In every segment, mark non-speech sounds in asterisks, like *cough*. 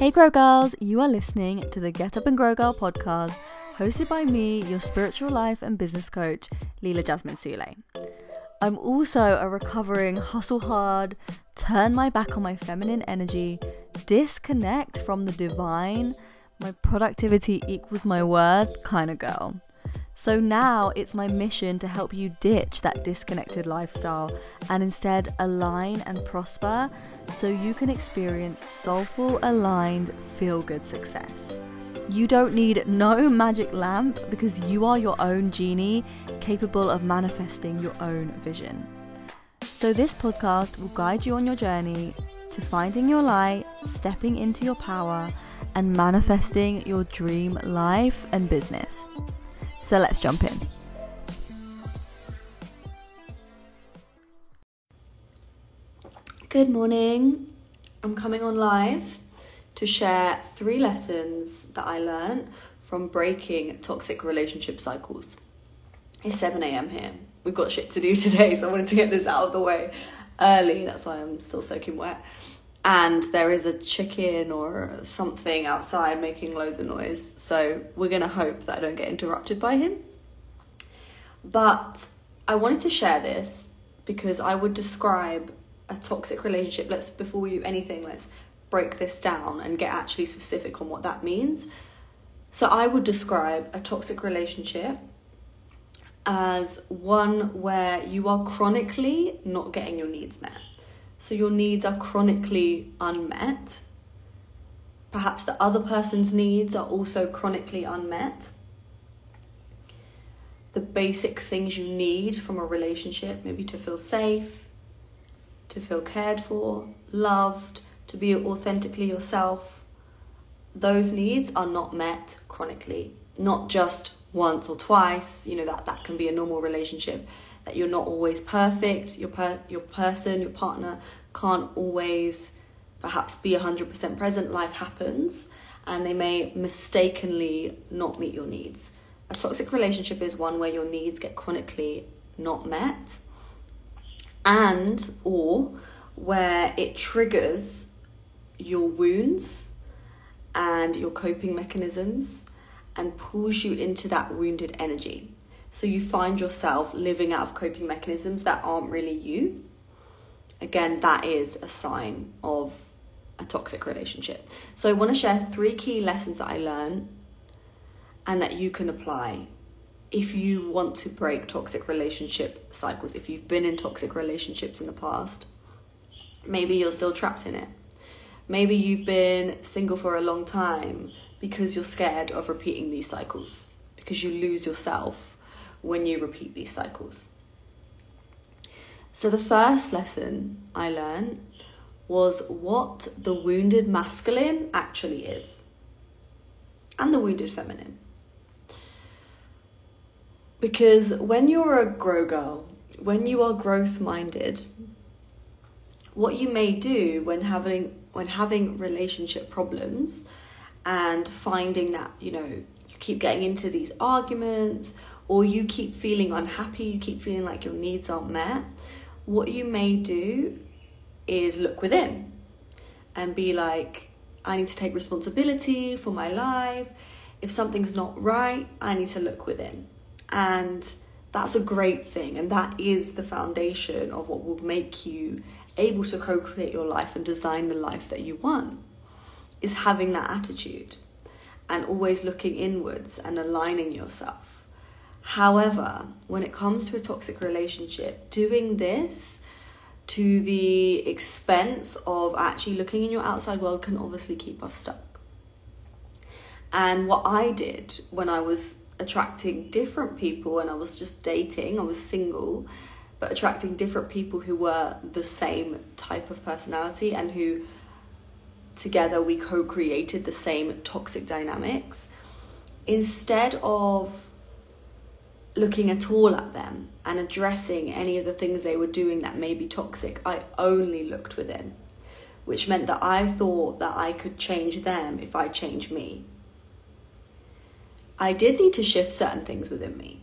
Hey, Grow Girls, you are listening to the Get Up and Grow Girl podcast, hosted by me, your spiritual life and business coach, Leela Jasmine Sule. I'm also a recovering hustle hard, turn my back on my feminine energy, disconnect from the divine, my productivity equals my worth kind of girl. So now it's my mission to help you ditch that disconnected lifestyle and instead align and prosper so you can experience soulful, aligned, feel good success. You don't need no magic lamp because you are your own genie capable of manifesting your own vision. So, this podcast will guide you on your journey to finding your light, stepping into your power, and manifesting your dream life and business. So let's jump in. Good morning. I'm coming on live to share three lessons that I learned from breaking toxic relationship cycles. It's 7 a.m. here. We've got shit to do *laughs* today, so I wanted to get this out of the way early. That's why I'm still soaking wet. And there is a chicken or something outside making loads of noise. So we're to hope that I don't get interrupted by him. But I wanted to share this because I would describe a toxic relationship. Let's, before we do anything, let's break this down and get actually specific on what that means. So I would describe a toxic relationship as one where you are chronically not getting your needs met. So your needs are chronically unmet. Perhaps the other person's needs are also chronically unmet. The basic things you need from a relationship, maybe to feel safe, to feel cared for, loved, to be authentically yourself, those needs are not met chronically. Not just once or twice, you know, that, that can be a normal relationship, that you're not always perfect, your, per, your person, your partner can't always perhaps be 100% present, life happens, and they may mistakenly not meet your needs. A toxic relationship is one where your needs get chronically not met and or where it triggers your wounds and your coping mechanisms and pulls you into that wounded energy. So you find yourself living out of coping mechanisms that aren't really you. Again, that is a sign of a toxic relationship. So I want to share three key lessons that I learned and that you can apply if you want to break toxic relationship cycles, if you've been in toxic relationships in the past, maybe you're still trapped in it. Maybe you've been single for a long time because you're scared of repeating these cycles, because you lose yourself when you repeat these cycles. So, the first lesson I learned was what the wounded masculine actually is and the wounded feminine. Because when you're a grow girl, when you are growth minded, what you may do when having when having relationship problems and finding that, you know, you keep getting into these arguments or you keep feeling unhappy, you keep feeling like your needs aren't met, what you may do is look within and be like, I need to take responsibility for my life. If something's not right, I need to look within. And that's a great thing. And that is the foundation of what will make you able to co create your life and design the life that you want, is having that attitude and always looking inwards and aligning yourself. However, when it comes to a toxic relationship, doing this to the expense of actually looking in your outside world can obviously keep us stuck. And what I did when I was attracting different people and I was just dating, I was single, but attracting different people who were the same type of personality and who together we co created the same toxic dynamics. Instead of looking at all at them and addressing any of the things they were doing that may be toxic, I only looked within, which meant that I thought that I could change them if I changed me. I did need to shift certain things within me.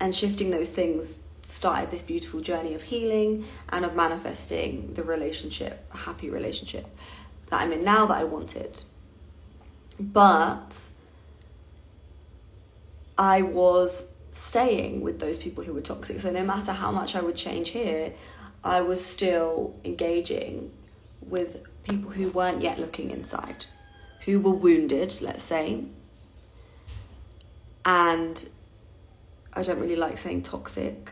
And shifting those things started this beautiful journey of healing and of manifesting the relationship, a happy relationship that I'm in now that I wanted. But I was staying with those people who were toxic. So no matter how much I would change here, I was still engaging with people who weren't yet looking inside, who were wounded, let's say. And I don't really like saying toxic.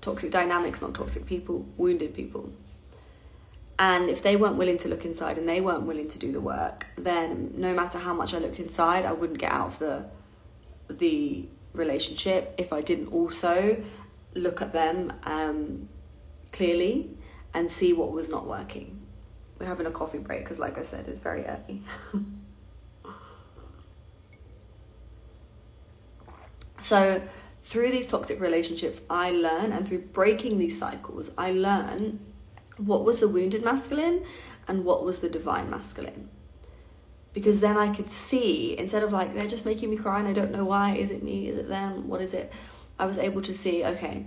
Toxic dynamics, not toxic people, wounded people. And if they weren't willing to look inside and they weren't willing to do the work, then no matter how much I looked inside, I wouldn't get out of the the relationship if I didn't also look at them um, clearly and see what was not working. We're having a coffee break because, like I said, it's very early. *laughs* so, through these toxic relationships, I learn, and through breaking these cycles, I learn what was the wounded masculine and what was the divine masculine. Because then I could see instead of like they're just making me cry and I don't know why is it me is it them what is it? I was able to see okay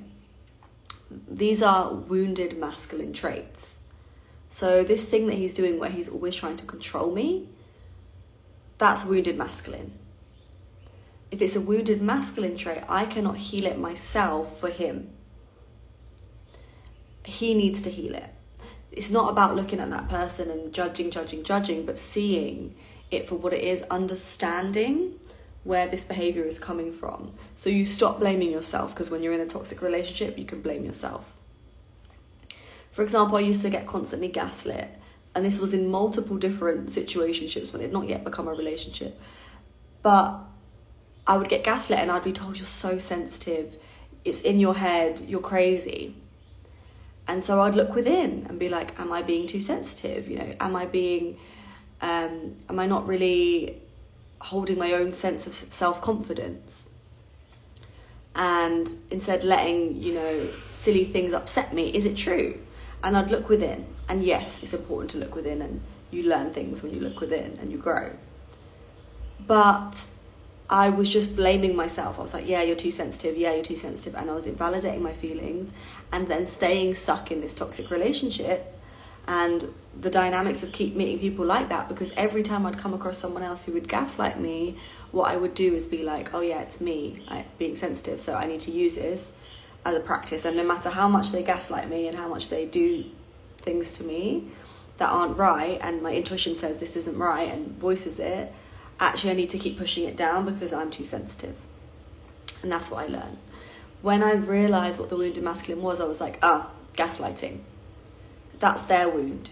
these are wounded masculine traits. So this thing that he's doing where he's always trying to control me that's wounded masculine if it's a wounded masculine trait I cannot heal it myself for him he needs to heal it it's not about looking at that person and judging judging judging but seeing it for what it is, understanding where this behavior is coming from. So you stop blaming yourself because when you're in a toxic relationship, you can blame yourself. For example, I used to get constantly gaslit, and this was in multiple different situationships when it had not yet become a relationship. But I would get gaslit and I'd be told, You're so sensitive, it's in your head, you're crazy. And so I'd look within and be like, Am I being too sensitive? You know, am I being um, am I not really holding my own sense of self confidence? And instead letting, you know, silly things upset me, is it true? And I'd look within. And yes, it's important to look within and you learn things when you look within and you grow. But I was just blaming myself. I was like, yeah, you're too sensitive. Yeah, you're too sensitive. And I was invalidating my feelings and then staying stuck in this toxic relationship and the dynamics of keep meeting people like that because every time I'd come across someone else who would gaslight me, what I would do is be like, oh yeah, it's me I, being sensitive, so I need to use this as a practice. And no matter how much they gaslight me and how much they do things to me that aren't right, and my intuition says this isn't right and voices it, actually I need to keep pushing it down because I'm too sensitive. And that's what I learned. When I realized what the wounded masculine was, I was like, ah, gaslighting that's their wound.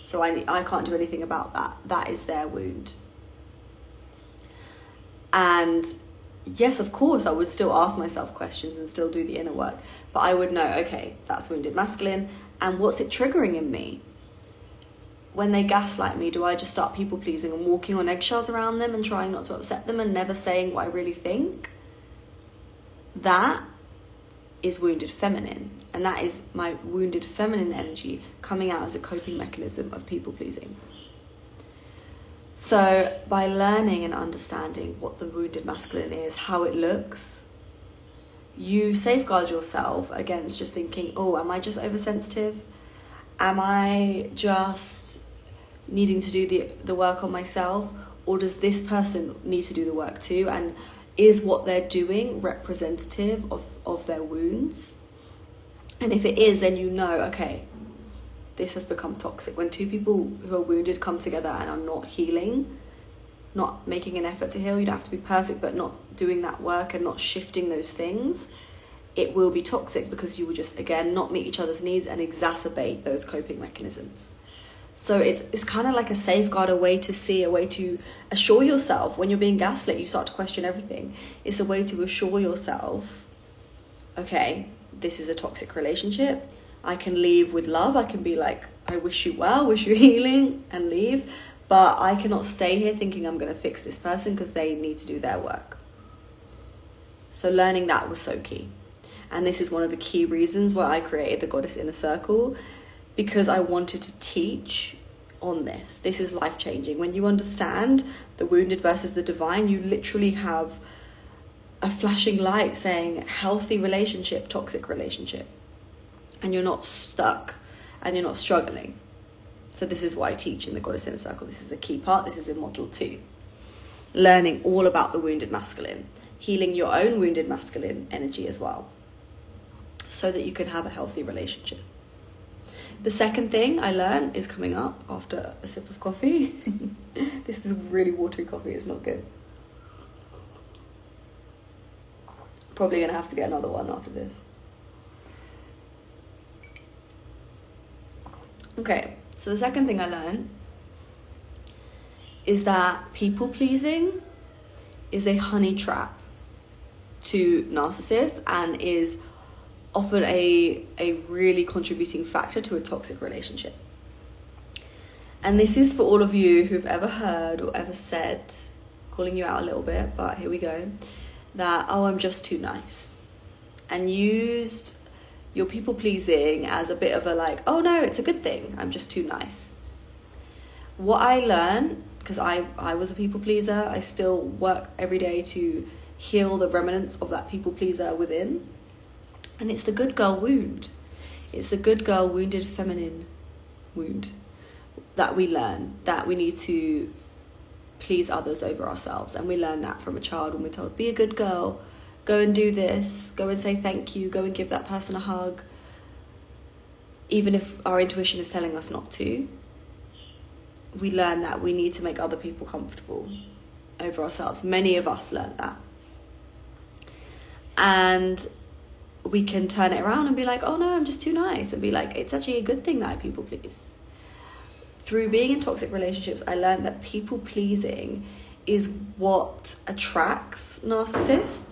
So I, I can't do anything about that. That is their wound. And yes, of course, I would still ask myself questions and still do the inner work. But I would know, okay, that's wounded masculine. And what's it triggering in me? When they gaslight me, do I just start people pleasing and walking on eggshells around them and trying not to upset them and never saying what I really think? That is wounded feminine and that is my wounded feminine energy coming out as a coping mechanism of people pleasing. So, by learning and understanding what the wounded masculine is, how it looks, you safeguard yourself against just thinking, oh, am I just oversensitive? Am I just needing to do the, the work on myself? Or does this person need to do the work too? And is what they're doing representative of, of their wounds? And if it is, then you know, okay, this has become toxic. When two people who are wounded come together and are not healing, not making an effort to heal, you don't have to be perfect, but not doing that work and not shifting those things, it will be toxic because you will just, again, not meet each other's needs and exacerbate those coping mechanisms. So it's, it's kind of like a safeguard, a way to see, a way to assure yourself when you're being gaslit, you start to question everything. It's a way to assure yourself, okay, this is a toxic relationship. I can leave with love. I can be like, I wish you well, wish you *laughs* healing, and leave. But I cannot stay here thinking I'm going to fix this person because they need to do their work. So, learning that was so key. And this is one of the key reasons why I created the Goddess Inner Circle because I wanted to teach on this. This is life changing. When you understand the wounded versus the divine, you literally have a flashing light saying healthy relationship, toxic relationship. And you're not stuck and you're not struggling. So, this is why I teach in the Goddess Inner Circle. This is a key part. This is in module two. Learning all about the wounded masculine, healing your own wounded masculine energy as well, so that you can have a healthy relationship. The second thing I learned is coming up after a sip of coffee. *laughs* this is really watery coffee, it's not good. Probably gonna have to get another one after this. Okay, so the second thing I learned is that people pleasing is a honey trap to narcissists and is often a, a really contributing factor to a toxic relationship. And this is for all of you who've ever heard or ever said, calling you out a little bit, but here we go, that, oh, I'm just too nice. And used your people pleasing as a bit of a like, oh no, it's a good thing, I'm just too nice. What I learned, because I, I was a people pleaser, I still work every day to heal the remnants of that people pleaser within and it's the good girl wound. It's the good girl wounded feminine wound that we learn that we need to please others over ourselves. And we learn that from a child when we're told, be a good girl, go and do this, go and say thank you, go and give that person a hug. Even if our intuition is telling us not to, we learn that we need to make other people comfortable over ourselves. Many of us learn that. And we can turn it around and be like, oh no, I'm just too nice, and be like, it's actually a good thing that I people please. Through being in toxic relationships, I learned that people pleasing is what attracts narcissists,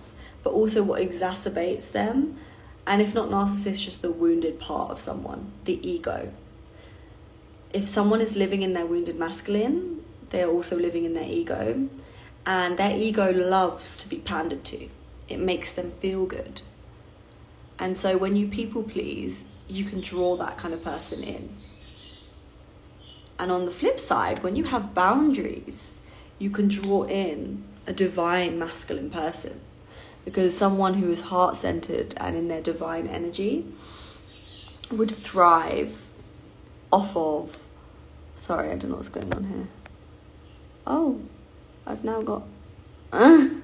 but also what exacerbates them. And if not narcissists, just the wounded part of someone, the ego. If someone is living in their wounded masculine, they are also living in their ego. And their ego loves to be pandered to, it makes them feel good and so when you people please, you can draw that kind of person in. And on the flip side, when you have boundaries, you can draw in a divine masculine person. Because someone who is heart centered and in their divine energy would thrive off of. Sorry, I don't know what's going on here. Oh, I've now got. *laughs* um,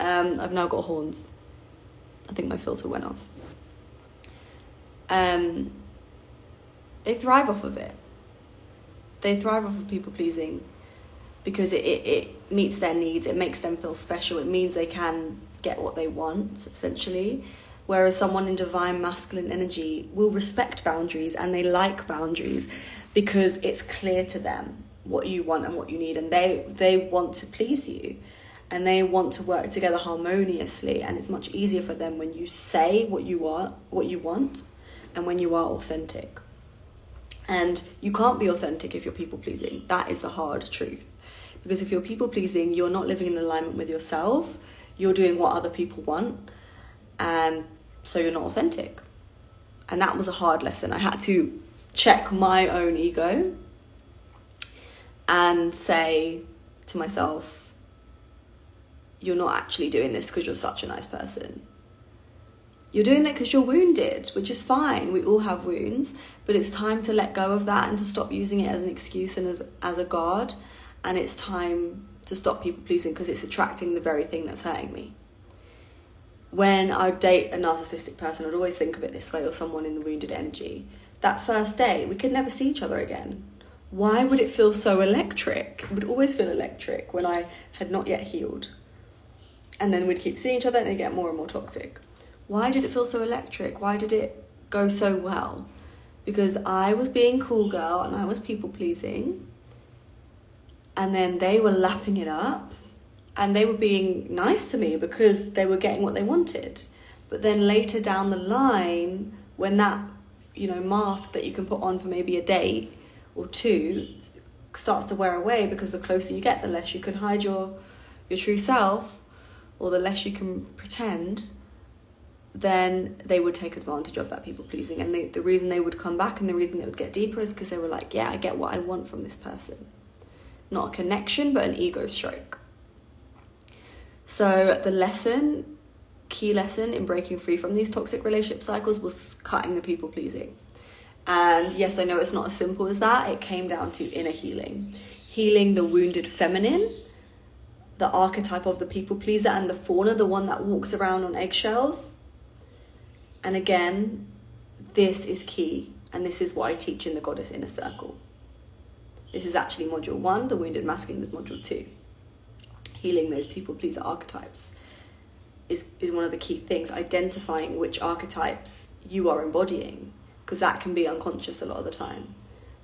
I've now got horns. I think my filter went off. Um, they thrive off of it. They thrive off of people pleasing because it, it, it meets their needs, it makes them feel special, it means they can get what they want, essentially. Whereas someone in divine masculine energy will respect boundaries and they like boundaries because it's clear to them what you want and what you need and they they want to please you and they want to work together harmoniously and it's much easier for them when you say what you want what you want and when you are authentic. And you can't be authentic if you're people pleasing. That is the hard truth. Because if you're people pleasing you're not living in alignment with yourself. You're doing what other people want and so you're not authentic. And that was a hard lesson. I had to check my own ego and say to myself you're not actually doing this because you're such a nice person. You're doing it because you're wounded, which is fine. We all have wounds, but it's time to let go of that and to stop using it as an excuse and as, as a guard. And it's time to stop people pleasing because it's attracting the very thing that's hurting me. When I would date a narcissistic person, I'd always think of it this way or someone in the wounded energy. That first day, we could never see each other again. Why would it feel so electric? It would always feel electric when I had not yet healed and then we'd keep seeing each other and it'd get more and more toxic. Why did it feel so electric? Why did it go so well? Because I was being cool girl and I was people pleasing, and then they were lapping it up and they were being nice to me because they were getting what they wanted. But then later down the line, when that you know mask that you can put on for maybe a date or two starts to wear away because the closer you get, the less you can hide your your true self or the less you can pretend, then they would take advantage of that people pleasing. And they, the reason they would come back and the reason it would get deeper is because they were like, yeah, I get what I want from this person. Not a connection, but an ego stroke. So the lesson, key lesson in breaking free from these toxic relationship cycles was cutting the people pleasing. And yes, I know it's not as simple as that. It came down to inner healing, healing the wounded feminine, the archetype of the people pleaser, and the fawner, the one that walks around on eggshells. And again, this is key, and this is what I teach in the Goddess Inner Circle. This is actually module one, the wounded masculine is module two. Healing those people pleaser archetypes is, is one of the key things, identifying which archetypes you are embodying, because that can be unconscious a lot of the time,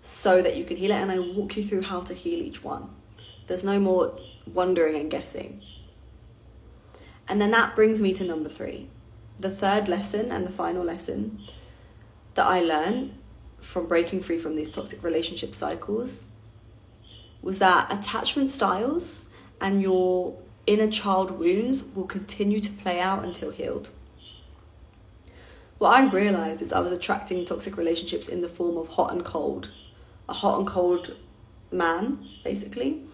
so that you can heal it. And I walk you through how to heal each one. There's no more wondering and guessing. And then that brings me to number three. The third lesson and the final lesson that I learned from breaking free from these toxic relationship cycles was that attachment styles and your inner child wounds will continue to play out until healed. What I realized is I was attracting toxic relationships in the form of hot and cold. A hot and cold man, basically,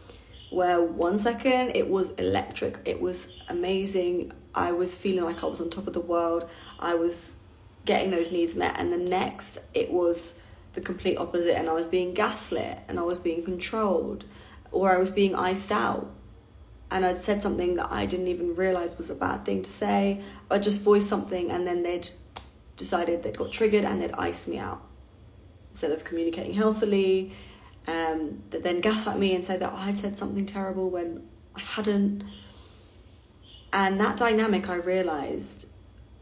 where one second it was electric, it was amazing, I was feeling like I was on top of the world, I was getting those needs met, and the next it was the complete opposite, and I was being gaslit and I was being controlled, or I was being iced out. And I'd said something that I didn't even realize was a bad thing to say. I just voiced something, and then they'd decided they'd got triggered and they'd ice me out instead of communicating healthily. Um, that then gaslight me and say that I'd said something terrible when I hadn't. And that dynamic I realized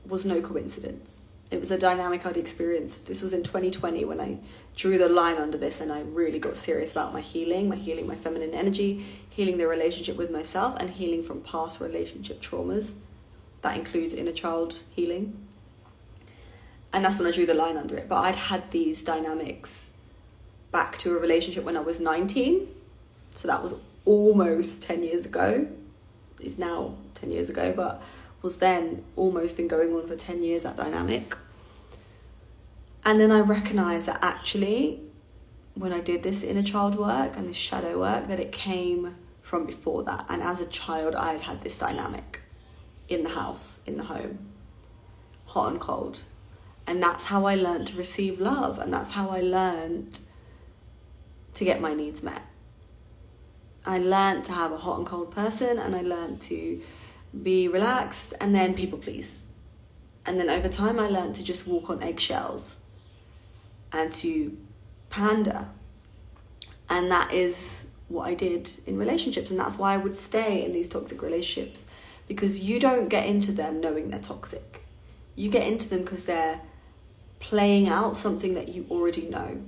was no coincidence. It was a dynamic I'd experienced. This was in 2020 when I drew the line under this and I really got serious about my healing, my healing my feminine energy, healing the relationship with myself, and healing from past relationship traumas. That includes inner child healing and that's when I drew the line under it. But I'd had these dynamics back to a relationship when I was 19. So that was almost 10 years ago. It's now 10 years ago, but was then almost been going on for 10 years, that dynamic. And then I recognized that actually, when I did this inner child work and this shadow work, that it came from before that. And as a child, I had had this dynamic in the house, in the home, hot and cold and that's how I learned to receive love, and that's how I learned to get my needs met. I learned to have a hot and cold person, and I learned to be relaxed and then people please. And then over time, I learned to just walk on eggshells and to pander. And that is what I did in relationships, and that's why I would stay in these toxic relationships because you don't get into them knowing they're toxic. You get into them because they're playing out something that you already know.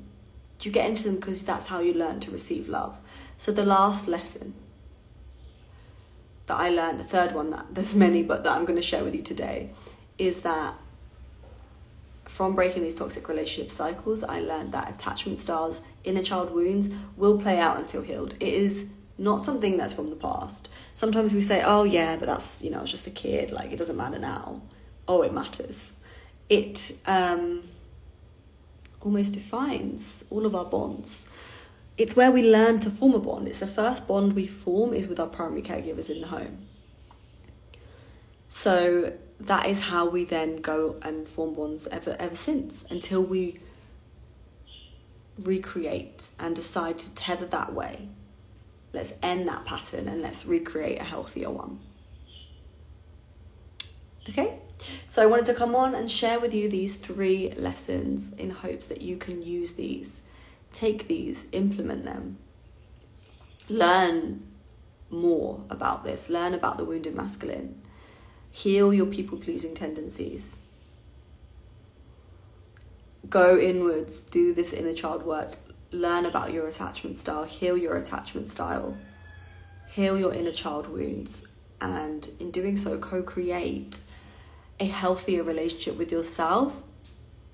You get into them because that's how you learn to receive love. So the last lesson that I learned, the third one that there's many, but that I'm going to share with you today, is that from breaking these toxic relationship cycles, I learned that attachment styles, inner child wounds will play out until healed. It is not something that's from the past. Sometimes we say, oh yeah, but that's, you know, it's just a kid, like it doesn't matter now. Oh, it matters it um, almost defines all of our bonds. It's where we learn to form a bond. It's the first bond we form is with our primary caregivers in the home. So that is how we then go and form bonds ever ever since until we recreate and decide to tether that way. Let's end that pattern and let's recreate a healthier one. Okay? So I wanted to come on and share with you these three lessons in hopes that you can use these, take these, implement them, learn more about this, learn about the wounded masculine, heal your people pleasing tendencies. Go inwards, do this inner child work, learn about your attachment style, heal your attachment style, heal your inner child wounds, and in doing so, co create a healthier relationship with yourself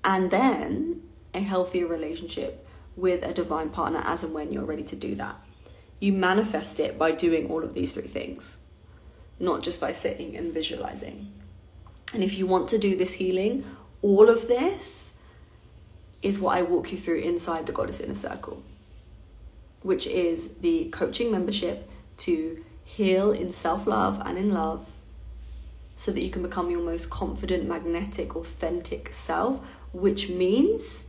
and then a healthier relationship with a divine partner as and when you're ready to do that. You manifest it by doing all of these three things, not just by sitting and visualizing. And if you want to do this healing, all of this is what I walk you through inside the Goddess Inner Circle, which is the coaching membership to heal in self love and in love so that you can become your most confident, magnetic, authentic self, which means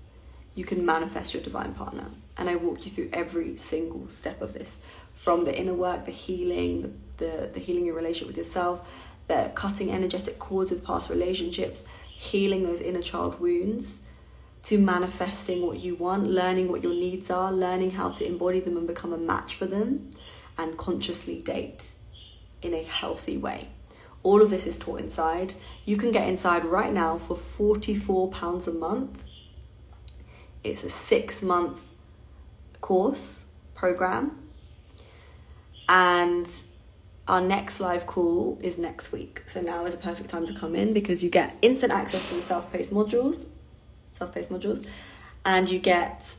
you can manifest your divine partner. And I walk you through every single step of this from the inner work, the healing, the, the, the healing your relationship with yourself, the cutting energetic cords with past relationships, healing those inner child wounds, to manifesting what you want, learning what your needs are, learning how to embody them and become a match for them, and consciously date in a healthy way. All of this is taught inside. You can get inside right now for £44 a month. It's a six month course program. And our next live call is next week. So now is a perfect time to come in because you get instant access to the self-paced modules, self-paced modules, and you get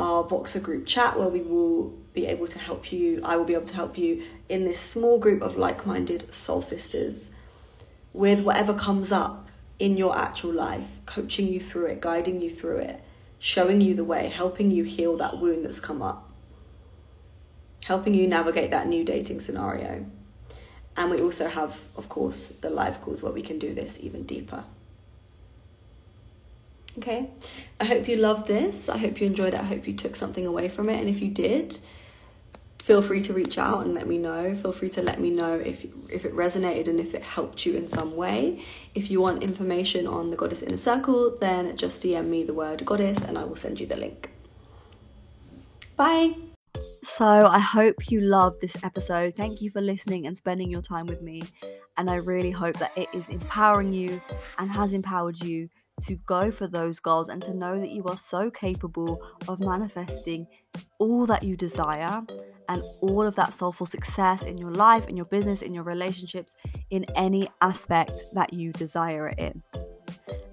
our Voxer group chat where we will be able to help you. I will be able to help you in this small group of like minded soul sisters with whatever comes up in your actual life, coaching you through it, guiding you through it, showing you the way, helping you heal that wound that's come up, helping you navigate that new dating scenario. And we also have, of course, the live calls where we can do this even deeper. Okay, I hope you loved this. I hope you enjoyed it. I hope you took something away from it. And if you did, feel free to reach out and let me know. Feel free to let me know if if it resonated and if it helped you in some way. If you want information on the Goddess Inner Circle, then just DM me the word goddess and I will send you the link. Bye. So, I hope you loved this episode. Thank you for listening and spending your time with me. And I really hope that it is empowering you and has empowered you to go for those goals and to know that you are so capable of manifesting all that you desire and all of that soulful success in your life, in your business, in your relationships, in any aspect that you desire it in.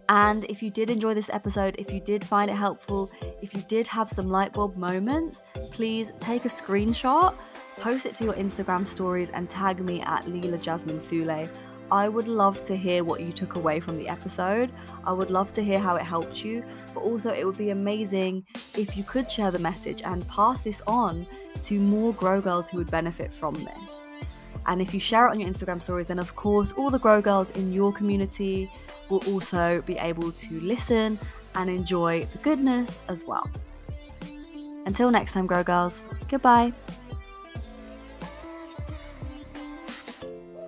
And if you did enjoy this episode, if you did find it helpful, if you did have some light bulb moments, please take a screenshot, post it to your Instagram stories, and tag me at Leela Jasmine Sule. I would love to hear what you took away from the episode. I would love to hear how it helped you, but also it would be amazing if you could share the message and pass this on to more Grow Girls who would benefit from this. And if you share it on your Instagram stories, then of course all the Grow Girls in your community will also be able to listen and enjoy the goodness as well. Until next time, Grow Girls, goodbye.